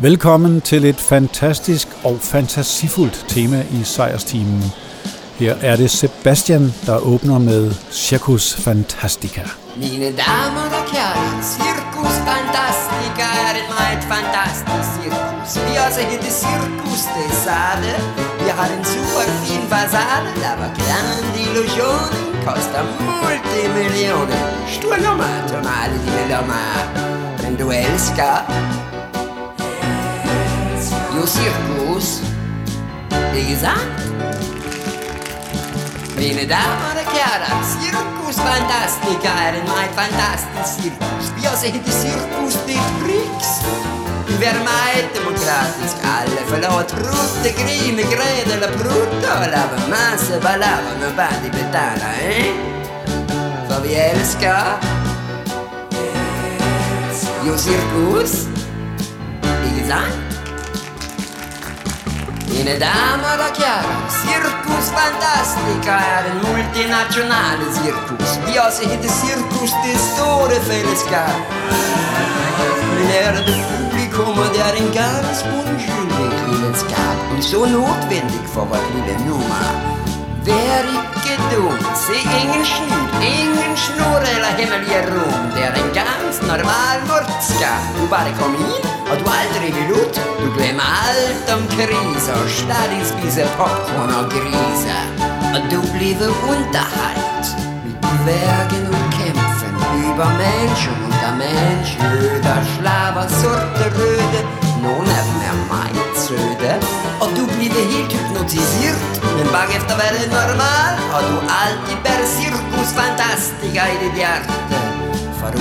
Velkommen til et fantastisk og fantasifuldt tema i sejrsteamen. Her er det Sebastian, der åbner med Circus Fantastica. Mine damer og kære, Circus Fantastica er et meget fantastisk cirkus. Vi også hedder Circus de Sade. Vi har en super fin fasade, der var glæmmende illusion. Koster multimillioner. Stor nummer, som alle dine lommer. Men du elsker jo cirkus. Ikke sandt? Mine damer og kære, Circus Fantastica er en meget fantastisk cirkus. Vi også hedder Cirkus det Brix. Vi er meget demokratisk. Alle får lov at prutte, grine, græde eller prutte og lave masse ballader, når bare de betaler, eh? For vi elsker jo cirkus. Ikke sandt? Mine damer og Circus Fantastica er en multinationale cirkus. Vi også hedder Cirkus det store fællesskab. Men er det publikum, og det er en ganz undskyldig lidenskab. Men så nødvendig for vort lille nummer. Vær ikke dum, se ingen snyd, ingen snor eller hemmelige rum. Det er en normal mortska. Du bare kom ind, og du aldrig vil ud. Du glemmer alt om kriser, stadig spiser popcorn og griser. Og du bliver underholdt mit Dværgen og Kämpfen über Menschen und der Mensch Jøder, slaver, sorte, røde Nogle af dem er meget søde Og du bliver helt hypnotiseret Men bagefter var det normal Og du altid bærer cirkus fantastica i dit hjerte For du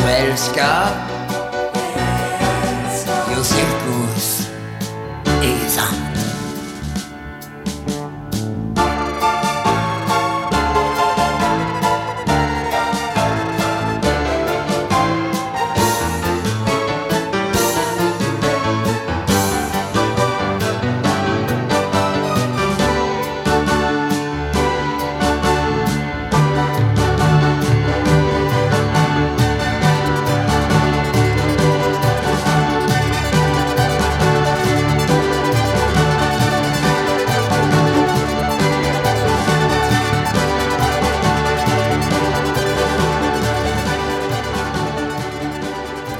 elsker Jo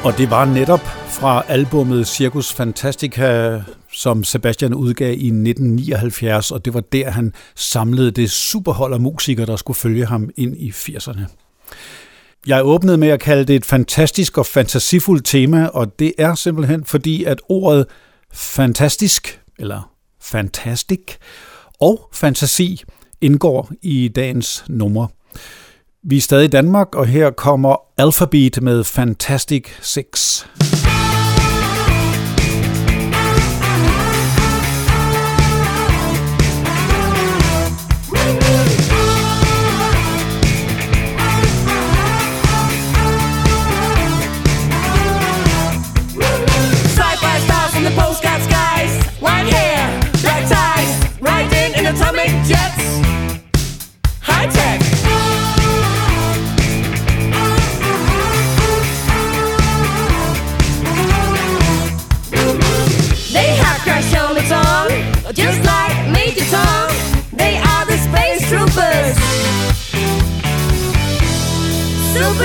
Og det var netop fra albummet Circus Fantastica, som Sebastian udgav i 1979, og det var der, han samlede det superhold af musikere, der skulle følge ham ind i 80'erne. Jeg åbnede med at kalde det et fantastisk og fantasifuldt tema, og det er simpelthen fordi, at ordet fantastisk, eller fantastic, og fantasi indgår i dagens nummer. Vi er stadig i Danmark, og her kommer Alphabet med Fantastic 6.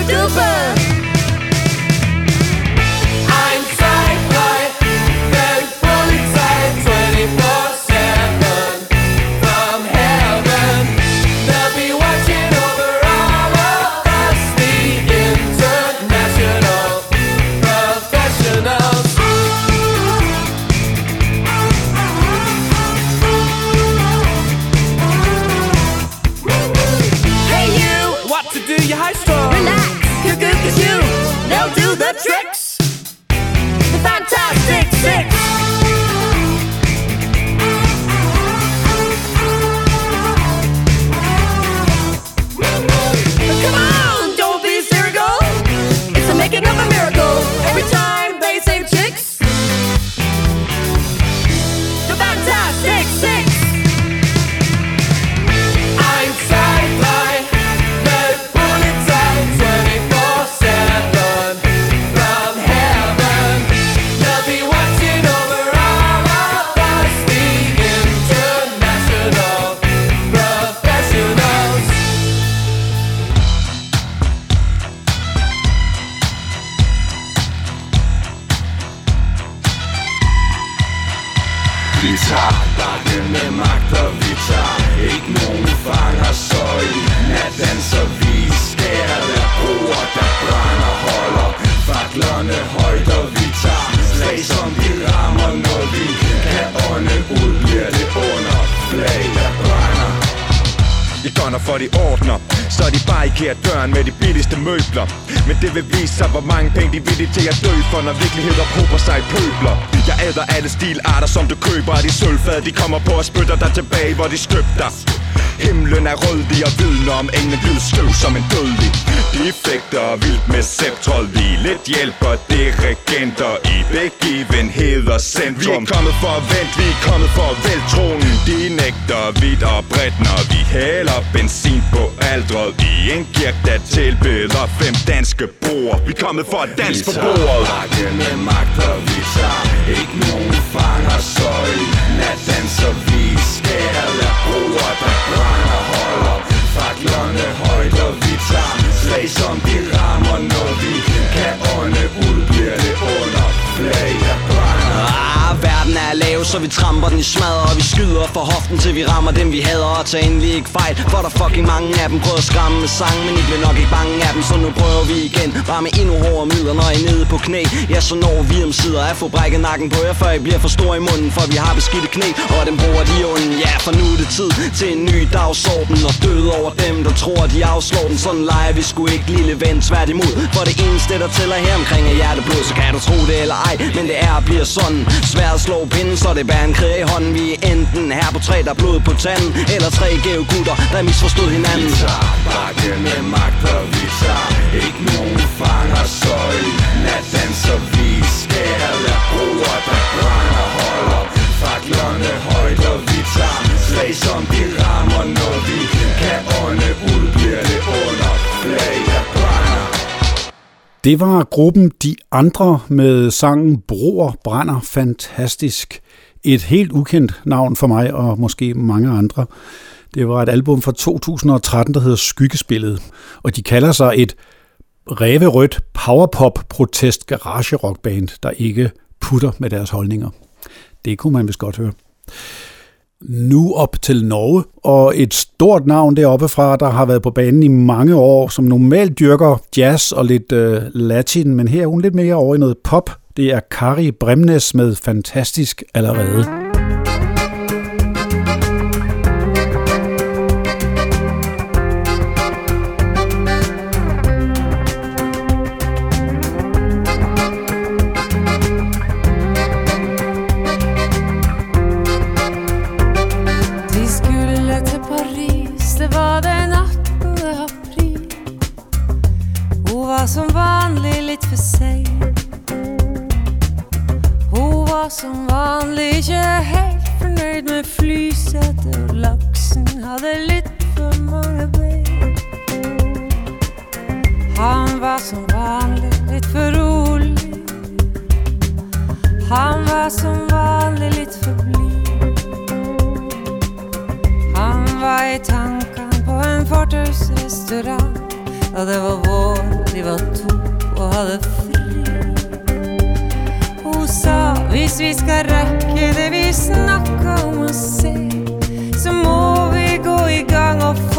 Super duper. Jeg gunner for de ordner. Så de her døren med de billigste møbler. Men det vil vise sig, hvor mange penge de er villige til at dø for Når virkeligheder hober sig i pøbler Jeg æder alle stilarter, som du køber. Af de sølvfad De kommer på og spytter dig tilbage, hvor de støbter dig. Himlen er rødlig og vidner om englen skøv som en dødlig De fægter vildt med septrol Vi lidt hjælper dirigenter i begivenhed og centrum Vi er kommet for at vente, vi er kommet for at vælte tronen. De nægter vidt og bredt, når vi hælder benzin på aldret I en kirke, der tilbeder fem danske broer. Vi er kommet for at danse på bordet. Bakke med magt og vi tager Ikke nogen fanger så i nat danser vi alle der broer der brænder holder Faklerne højt og vi tager Slag som de rammer når vi kan ånde ud Bliver det under flag verden er lav, så vi tramper den i smadret Og vi skyder for hoften, til vi rammer dem vi hader. Og tager endelig ikke fejl, for der fucking mange af dem Prøver at skræmme med sang, men I bliver nok ikke bange af dem Så nu prøver vi igen, bare med endnu hårdere midler Når I er nede på knæ, ja så når vi om sider At få brækket nakken på jer, før I bliver for stor i munden. For vi har beskidte knæ, og dem bruger de onde Ja, for nu er det tid til en ny dagsorden. Og død over dem, der tror de afslår den. Sådan leger vi sgu ikke, lille ven, tværtimod. For det eneste, der tæller her omkring er hjerteblod Så kan du tro det eller ej, men det er og bliver sådan. Svært at slå pinden, så det bærer en kræ i hånden. Vi er enten her på tre, der er blod på tanden Eller tre gæve gutter, der misforstod hinanden. Vi tager bakke med magt og vi tager Ikke nogen fanger så i nat danser vi Skærer der broer der brænder holder Faklerne højt og vi tager Slag som de rammer når vi Det var gruppen De Andre med sangen Broer brænder fantastisk. Et helt ukendt navn for mig og måske mange andre. Det var et album fra 2013, der hedder Skyggespillet, og de kalder sig et ræverødt powerpop protest garage rockband, der ikke putter med deres holdninger. Det kunne man vist godt høre. Nu op til Norge, og et stort navn deroppe fra, der har været på banen i mange år, som normalt dyrker jazz og lidt øh, latin, men her er hun lidt mere over i noget pop. Det er Kari Bremnes med Fantastisk allerede. Laksen hadde litt for mange ben Han var som vanligt litt for rolig. Han var som vanligt litt for blid. Han var i tanken på en fortausrestaurant Da det var vår, de var to og hade fri Hun sa hvis vi skal rekke det vi snakka om å se vi gå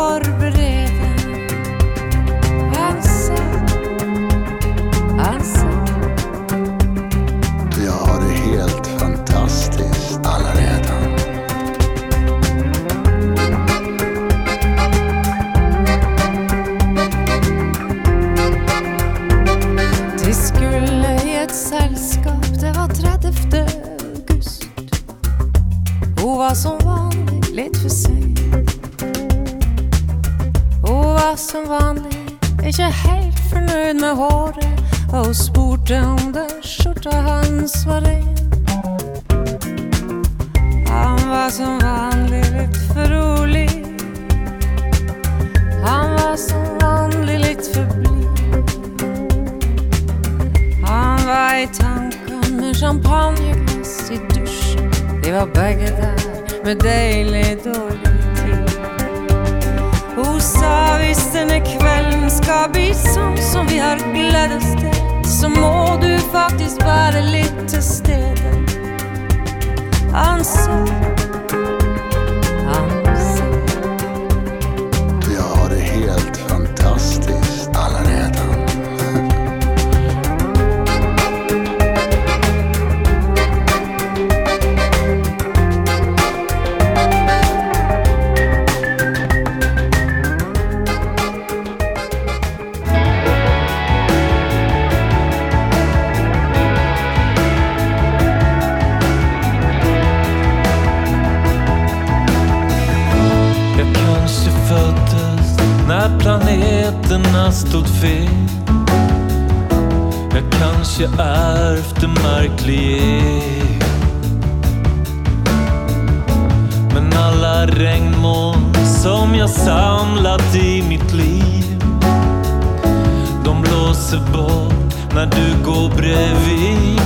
du bredvid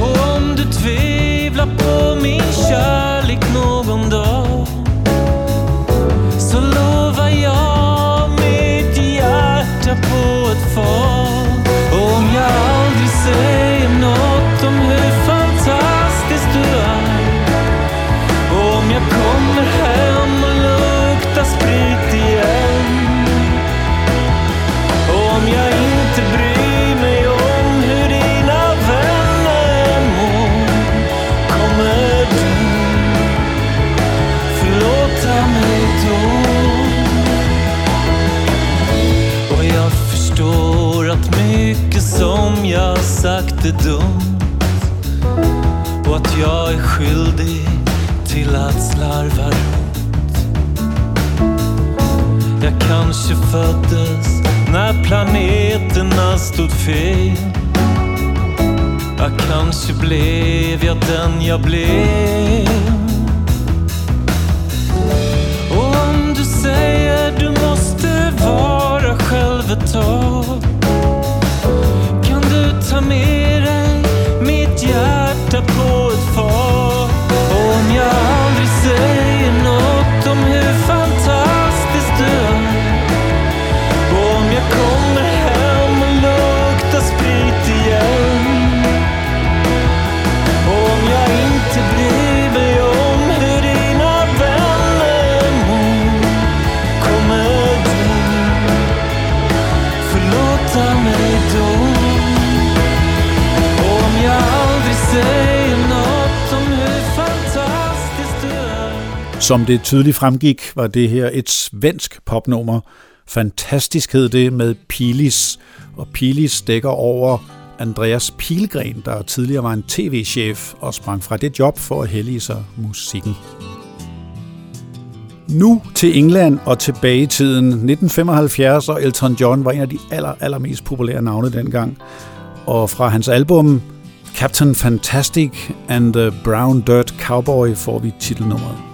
Och om du tvivlar på min kärlek någon dag så lovar jag mitt hjärta på ett fat. Sagt dumt och att jag är skyldig till att slarva runt. Jag kanske föddes när planeterna stod fel. Jag kanske blev jag den jag blev. Och om du säger du måste vara själv ett tag som mere Mit hjerte blod for Som det tydeligt fremgik, var det her et svensk popnummer. Fantastisk hed det med Pilis, og Pilis dækker over Andreas Pilgren, der tidligere var en tv-chef og sprang fra det job for at hellige sig musikken. Nu til England og tilbage i tiden. 1975, og Elton John var en af de aller, allermest populære navne dengang. Og fra hans album Captain Fantastic and the Brown Dirt Cowboy får vi titelnummeret.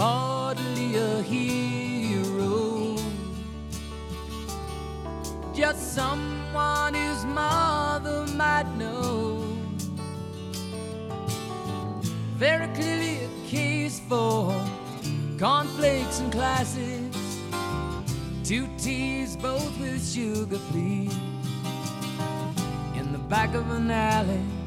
Hardly a hero. Just someone his mother might know. Very clearly a case for cornflakes and classics. Two teas, both with sugar, please in the back of an alley.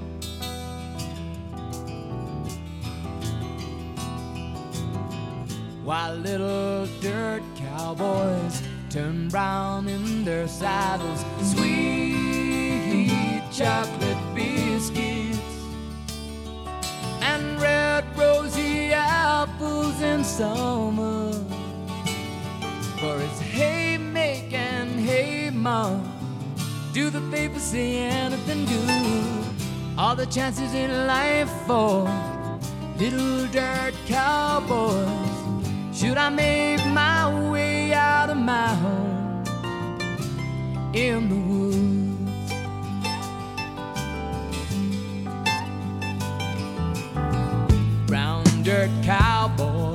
While little dirt cowboys turn brown in their saddles, sweet chocolate biscuits and red rosy apples in summer. For it's and hey mom. Do the papers say anything good? All the chances in life for little dirt cowboys. Should I make my way out of my home in the woods? Brown dirt cowboy,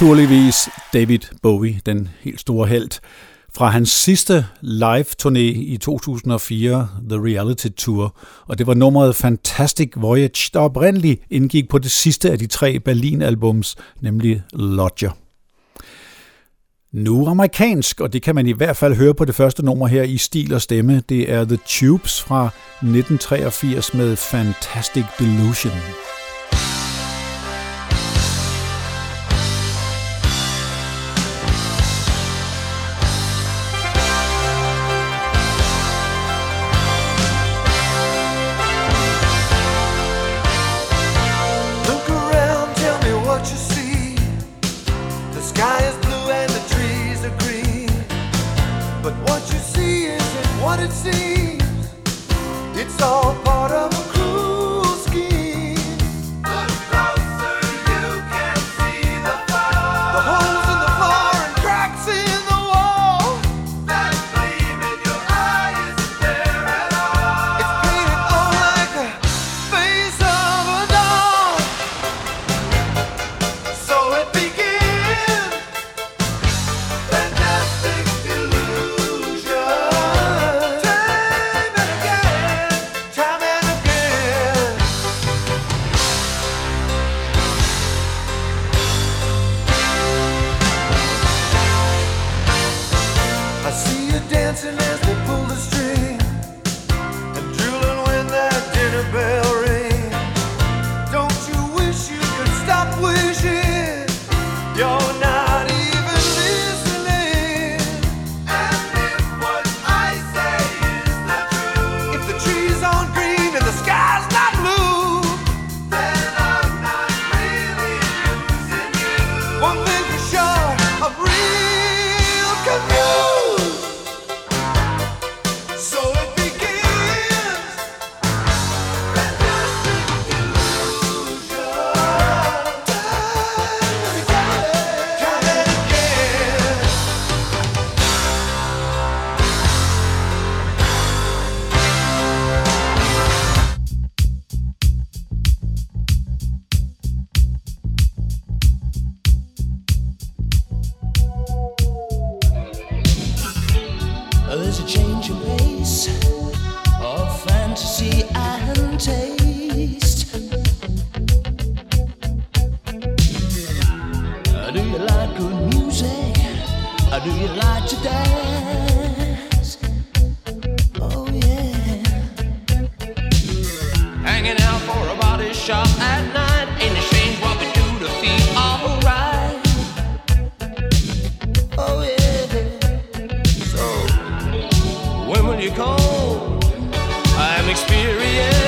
naturligvis David Bowie, den helt store held. Fra hans sidste live-turné i 2004, The Reality Tour, og det var nummeret Fantastic Voyage, der oprindeligt indgik på det sidste af de tre Berlin-albums, nemlig Lodger. Nu amerikansk, og det kan man i hvert fald høre på det første nummer her i stil og stemme. Det er The Tubes fra 1983 med Fantastic Delusion. experience.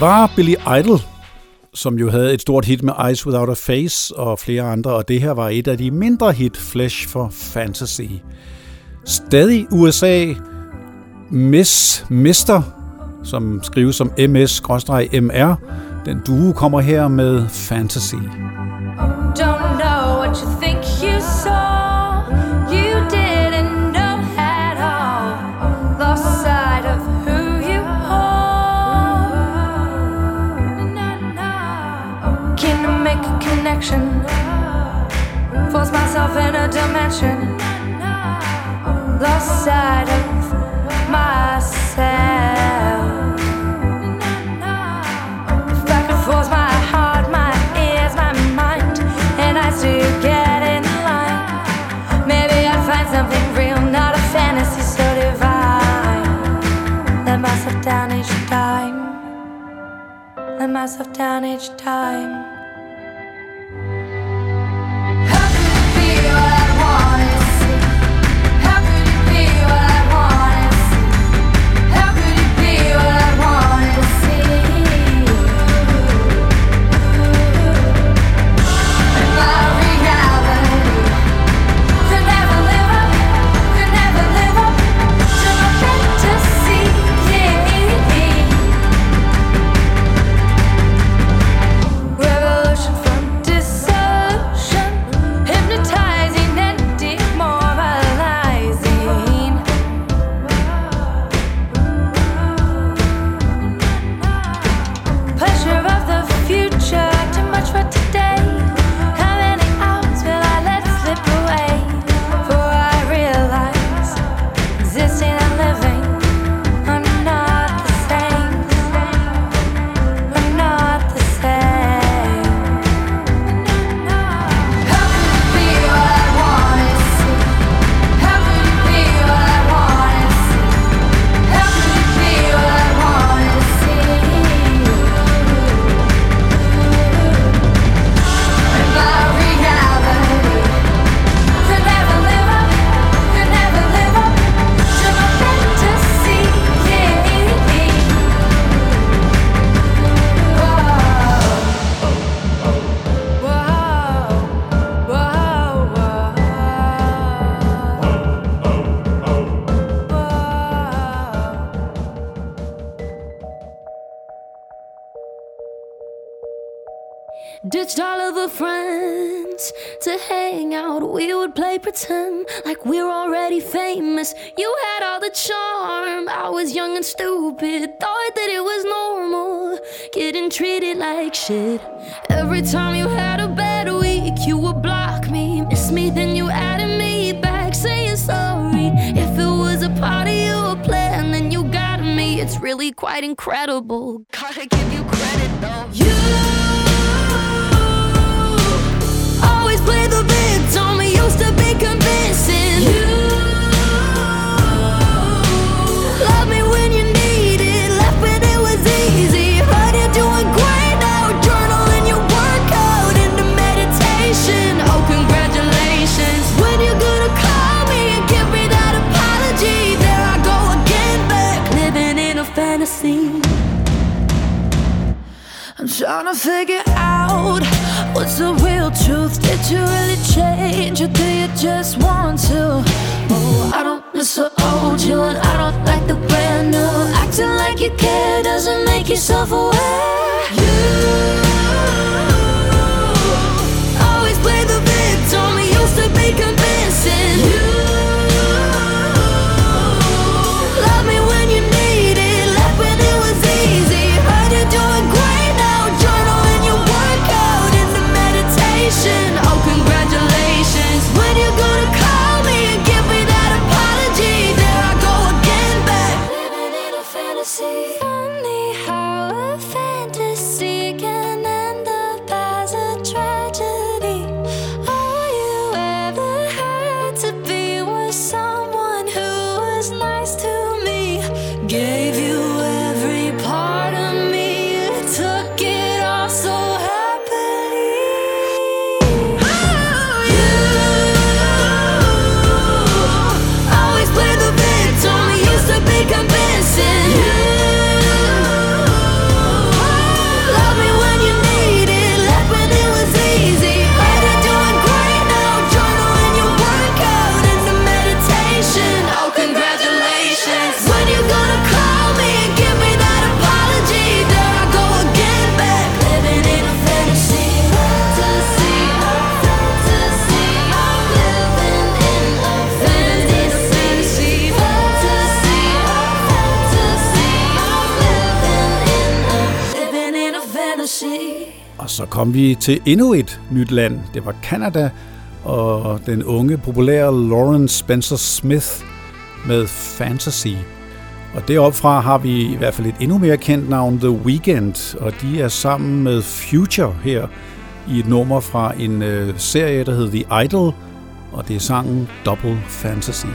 var Billy Idol, som jo havde et stort hit med Eyes Without a Face og flere andre, og det her var et af de mindre hit, Flash for Fantasy. Stadig USA, Miss Mister, som skrives som MS-MR, den duo kommer her med Fantasy. Fantasy. in a dimension lost sight of myself. If I could force my heart, my ears, my mind, and I still get in line, maybe I'll find something real, not a fantasy so divine. Let myself down each time. Let myself down each time. feeling stupid. Thought that it was normal, getting treated like shit. Every time you had a bad week, you would block me. Miss me, then you added me back, saying sorry. If it was a part of your plan, then you got me. It's really quite incredible. Gotta give you credit though. You. Always play the victim, used to be convincing you trying to figure out what's the real truth. Did you really change or do you just want to? Oh, I don't miss the old you and I don't like the brand new. Acting like you care doesn't make yourself aware. kom vi til endnu et nyt land. Det var Canada, og den unge, populære Lawrence Spencer Smith med Fantasy. Og deropfra har vi i hvert fald et endnu mere kendt navn, The Weeknd, og de er sammen med Future her i et nummer fra en øh, serie, der hedder The Idol, og det er sangen Double Fantasy.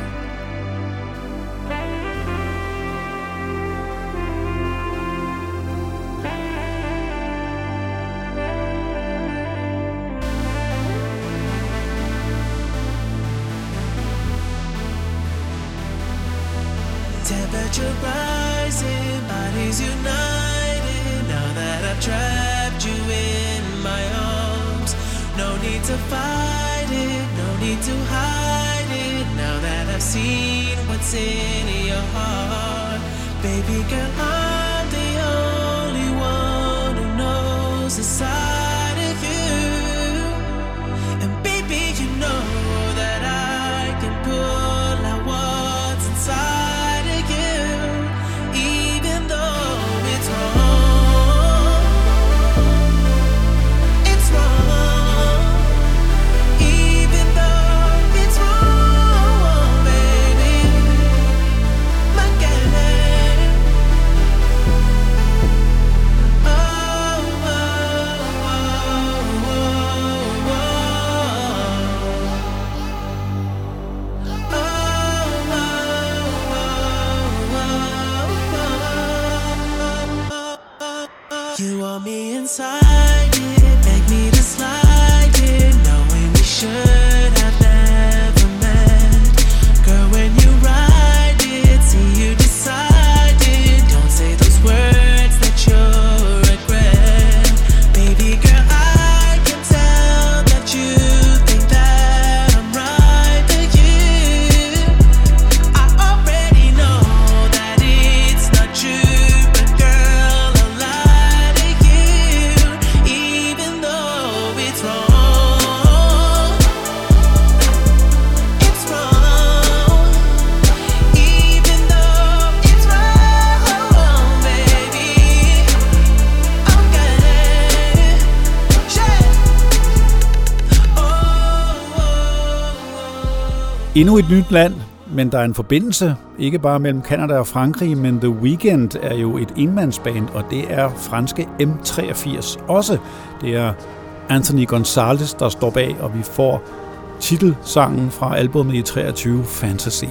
Endnu et nyt land, men der er en forbindelse, ikke bare mellem Kanada og Frankrig, men The Weeknd er jo et enmandsband, og det er franske M83 også. Det er Anthony Gonzalez, der står bag, og vi får titelsangen fra albumet i 23, Fantasy.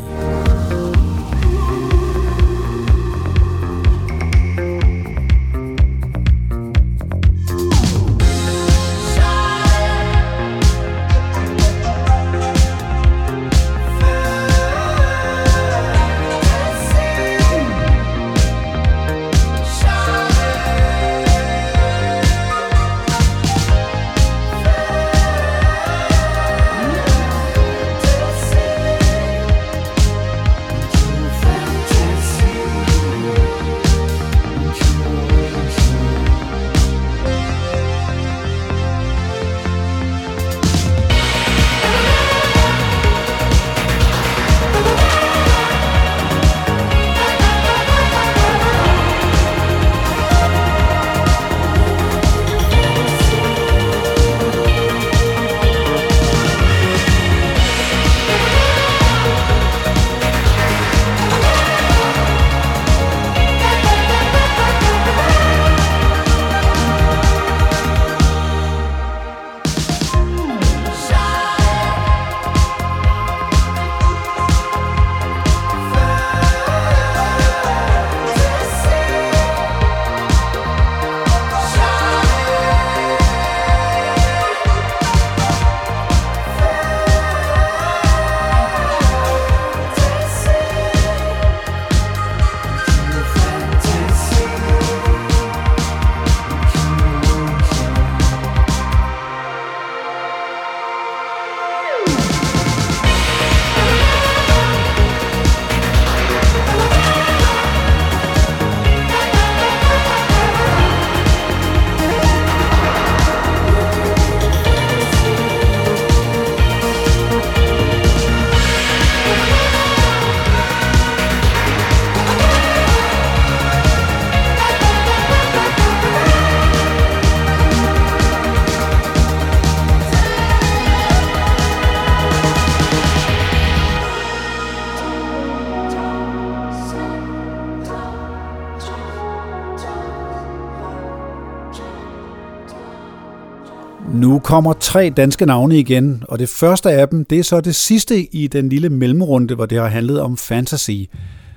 Kommer tre danske navne igen, og det første af dem, det er så det sidste i den lille mellemrunde, hvor det har handlet om fantasy.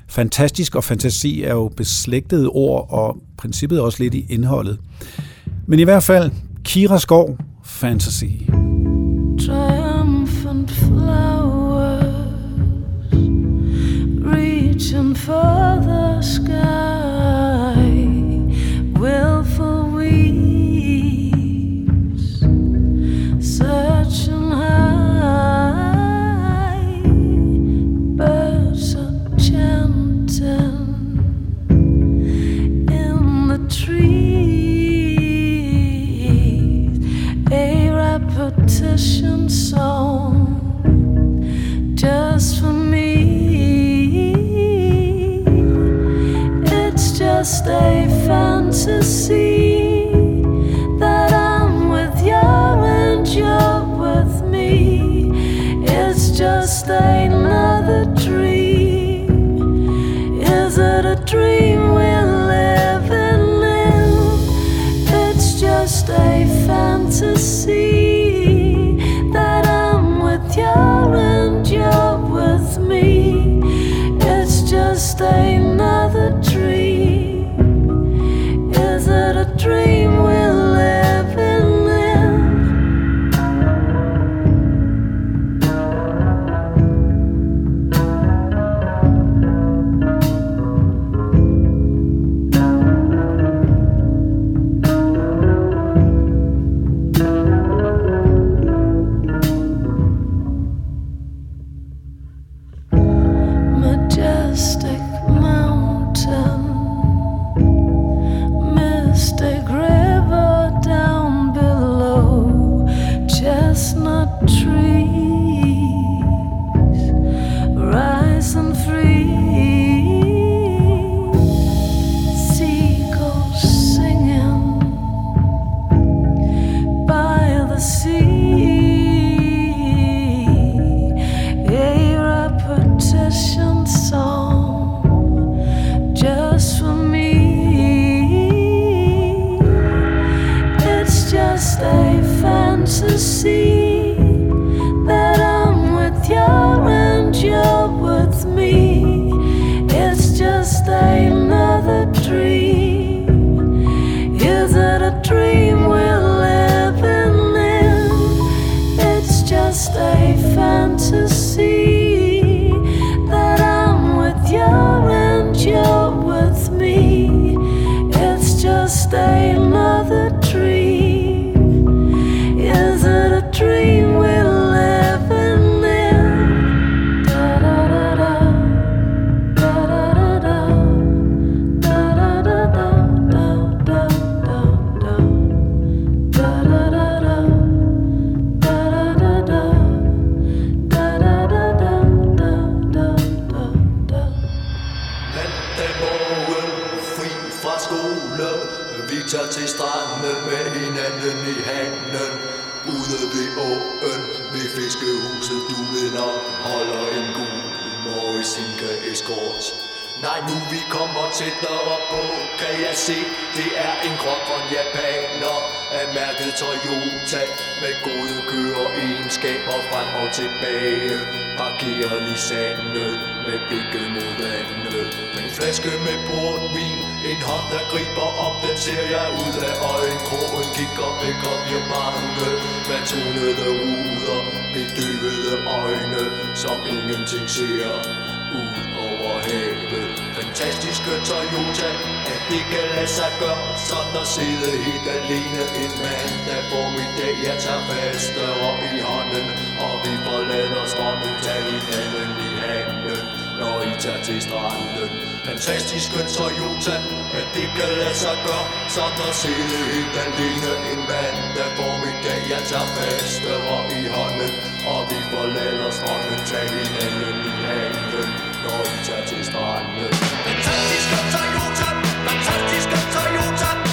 Fantastisk og fantasi er jo beslægtede ord, og princippet også lidt i indholdet. Men i hvert fald, Kira Skov, Fantasy. triumphant flowers reaching for the stay fantasy. Kommer tættere på, kan jeg se. Det er en krop japaner Af mærket Toyota Med gode køreegenskaber frem og tilbage. Parkeret i sandet Med blikket mod vandet. En flaske med portvin En hånd der griber om. Den ser jeg ud af øjenkrogen Kigger væk om jeg mange Med tonede ruder Bedøvede øjne Som ingenting ser. Fantastiske Toyota At det kan lade sig gøre. Sådan at sidde helt alene En mandag formiddag Jeg tager faste op i hånden Og vi forlader strømmen Tag hinanden i handen Når I tager til stranden. Fantastiske Toyota At det kan lade sig gøre. Sådan at sidde helt alene En mandag formiddag Jeg tager faste op i hånden Og vi forlader strømmen Tag hinanden i handen når vi tager til stranden. Fantastisk at Toyota, fantastisk at Toyota.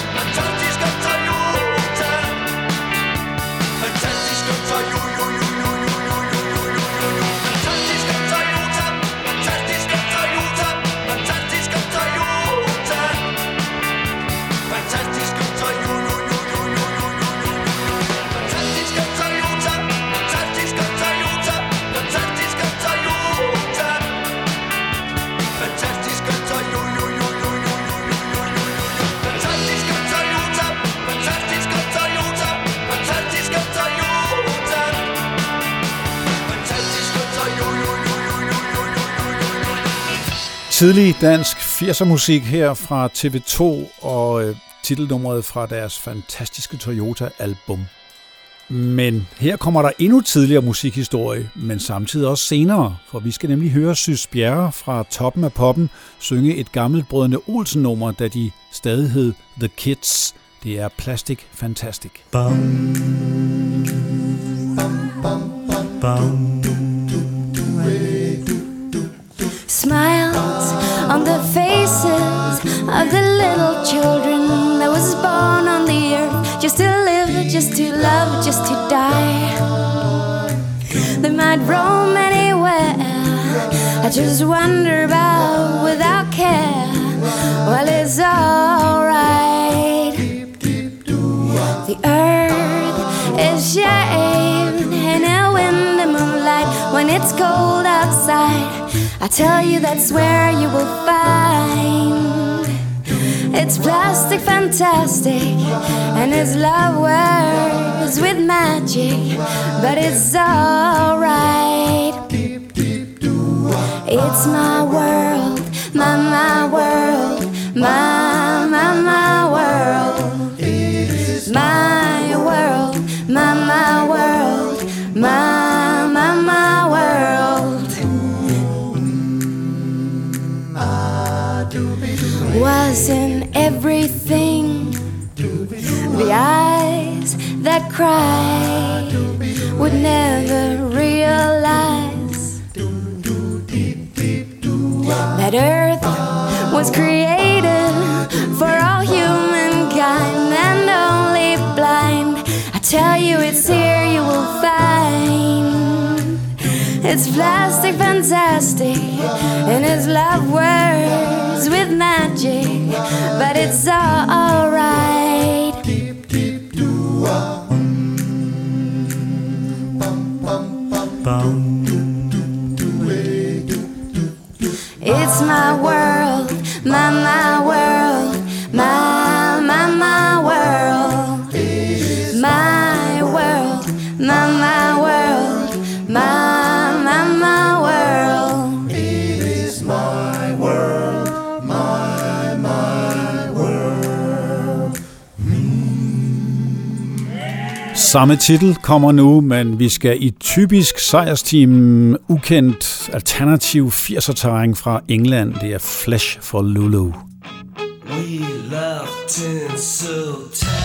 Tidlig dansk 80'er musik her fra TV2 og øh, titelnummeret fra deres fantastiske Toyota-album. Men her kommer der endnu tidligere musikhistorie, men samtidig også senere, for vi skal nemlig høre Sys Bjerre fra toppen af poppen synge et gammelt brødrene Olsen-nummer, da de stadig hed The Kids. Det er Plastic Fantastic. Bam. Bam bam bam. Faces of the little children that was born on the earth just to live, just to love, just to die. They might roam anywhere. I just wonder about without care. Well, it's alright. The earth is shaped in a wind and moonlight when it's cold outside. I tell you that's where you will find it's plastic fantastic and it's love words with magic, but it's alright. It's my world, my my world, my my Wasn't everything the eyes that cry would never realize that Earth was created for all humankind and only blind. I tell you, it's here It's plastic, fantastic, and it's love works with magic, but it's all alright. It's my world, my mind. samme titel kommer nu, men vi skal i typisk sejrsteam ukendt alternativ 80'er-terræn fra England. Det er Flash for Lulu. We love tinsel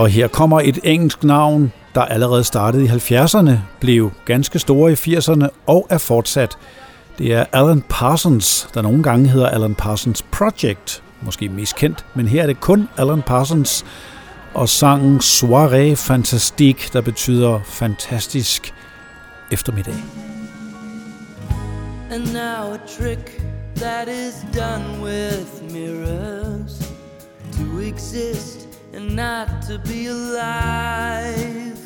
Og her kommer et engelsk navn, der allerede startede i 70'erne, blev ganske store i 80'erne og er fortsat. Det er Alan Parsons, der nogle gange hedder Alan Parsons Project, måske mest kendt, men her er det kun Alan Parsons og sangen Soirée Fantastique, der betyder fantastisk eftermiddag. And now a trick that is done with mirrors to exist and not to be alive.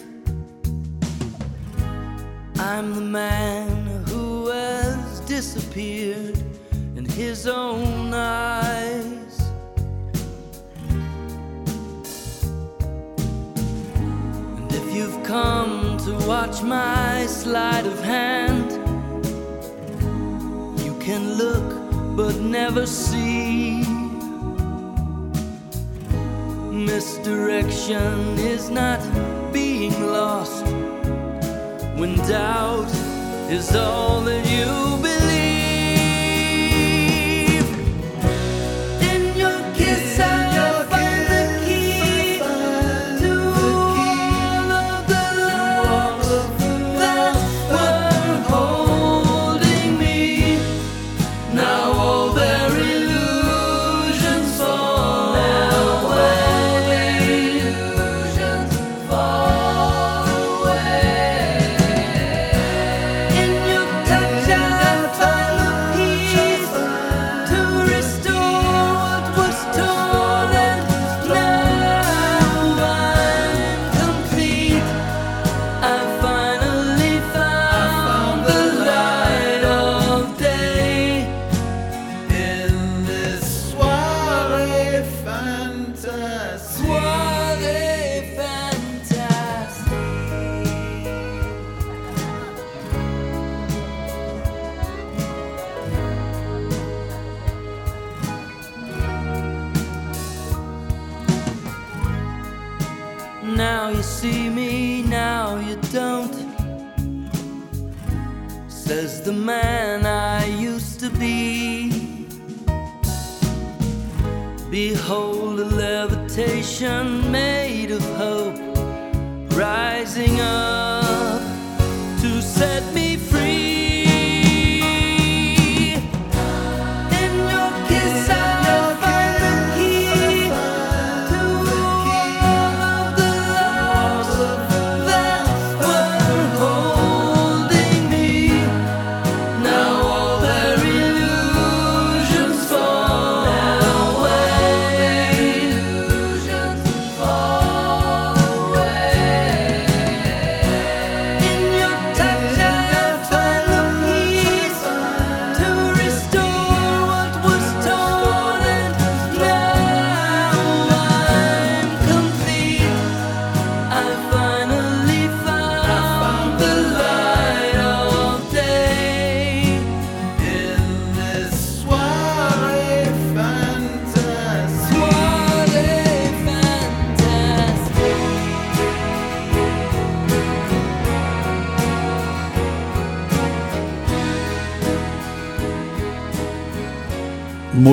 I'm the man who has disappeared in his own eyes. And if you've come to watch my sleight of hand, you can look but never see. Misdirection is not being lost when doubt is all that you believe.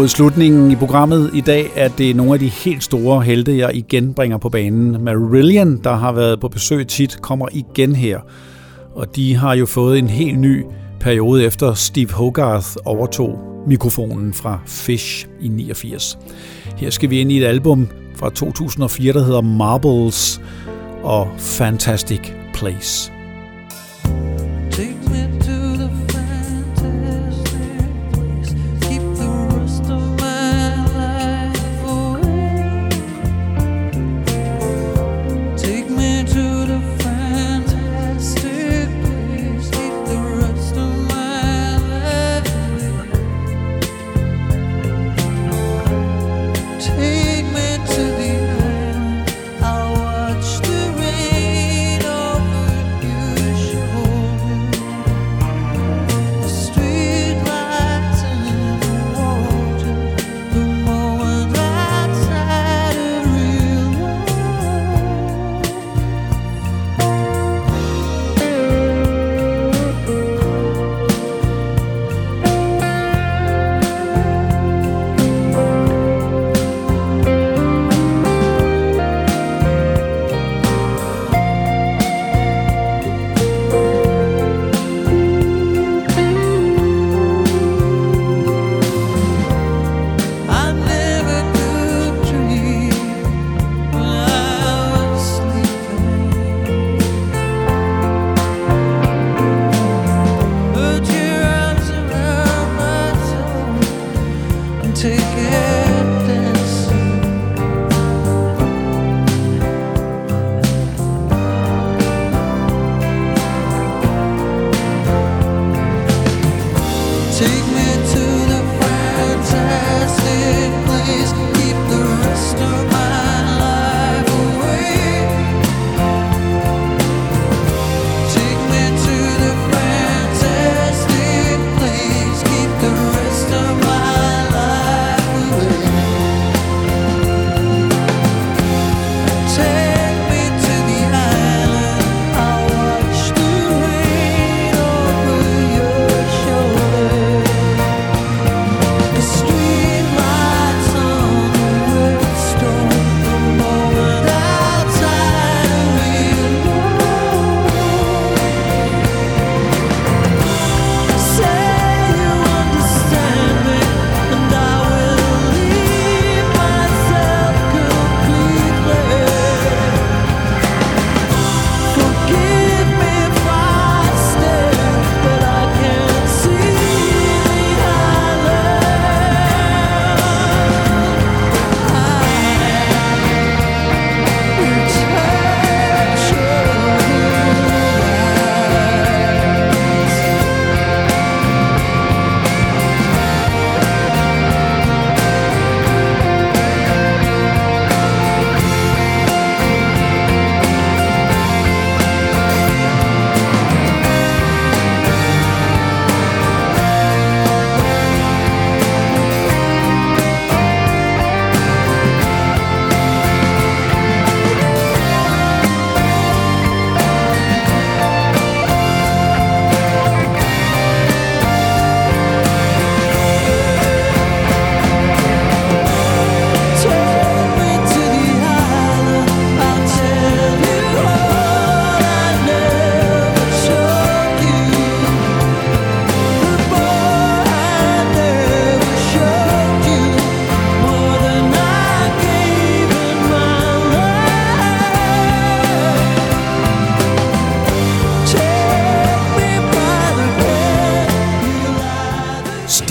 Mod slutningen i programmet i dag er det nogle af de helt store helte, jeg igen bringer på banen. Marillion, der har været på besøg tit, kommer igen her. Og de har jo fået en helt ny periode efter Steve Hogarth overtog mikrofonen fra Fish i 89. Her skal vi ind i et album fra 2004, der hedder Marbles og Fantastic Place.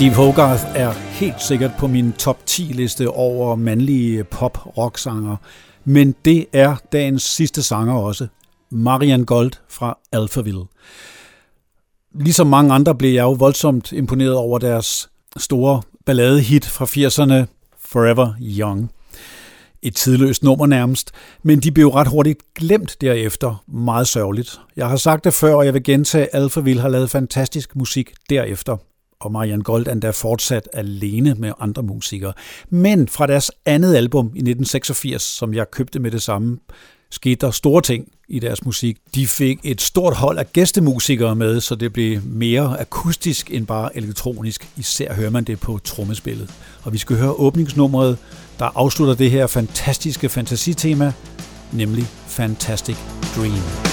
Steve Hogarth er helt sikkert på min top 10 liste over mandlige pop-rock-sanger. Men det er dagens sidste sanger også. Marian Gold fra Alphaville. Ligesom mange andre blev jeg jo voldsomt imponeret over deres store balladehit fra 80'erne, Forever Young. Et tidløst nummer nærmest, men de blev ret hurtigt glemt derefter. Meget sørgeligt. Jeg har sagt det før, og jeg vil gentage, at Alphaville har lavet fantastisk musik derefter og Marianne Gold der endda fortsat alene med andre musikere. Men fra deres andet album i 1986, som jeg købte med det samme, skete der store ting i deres musik. De fik et stort hold af gæstemusikere med, så det blev mere akustisk end bare elektronisk. Især hører man det på trommespillet. Og vi skal høre åbningsnummeret, der afslutter det her fantastiske fantasitema, nemlig Fantastic Dream.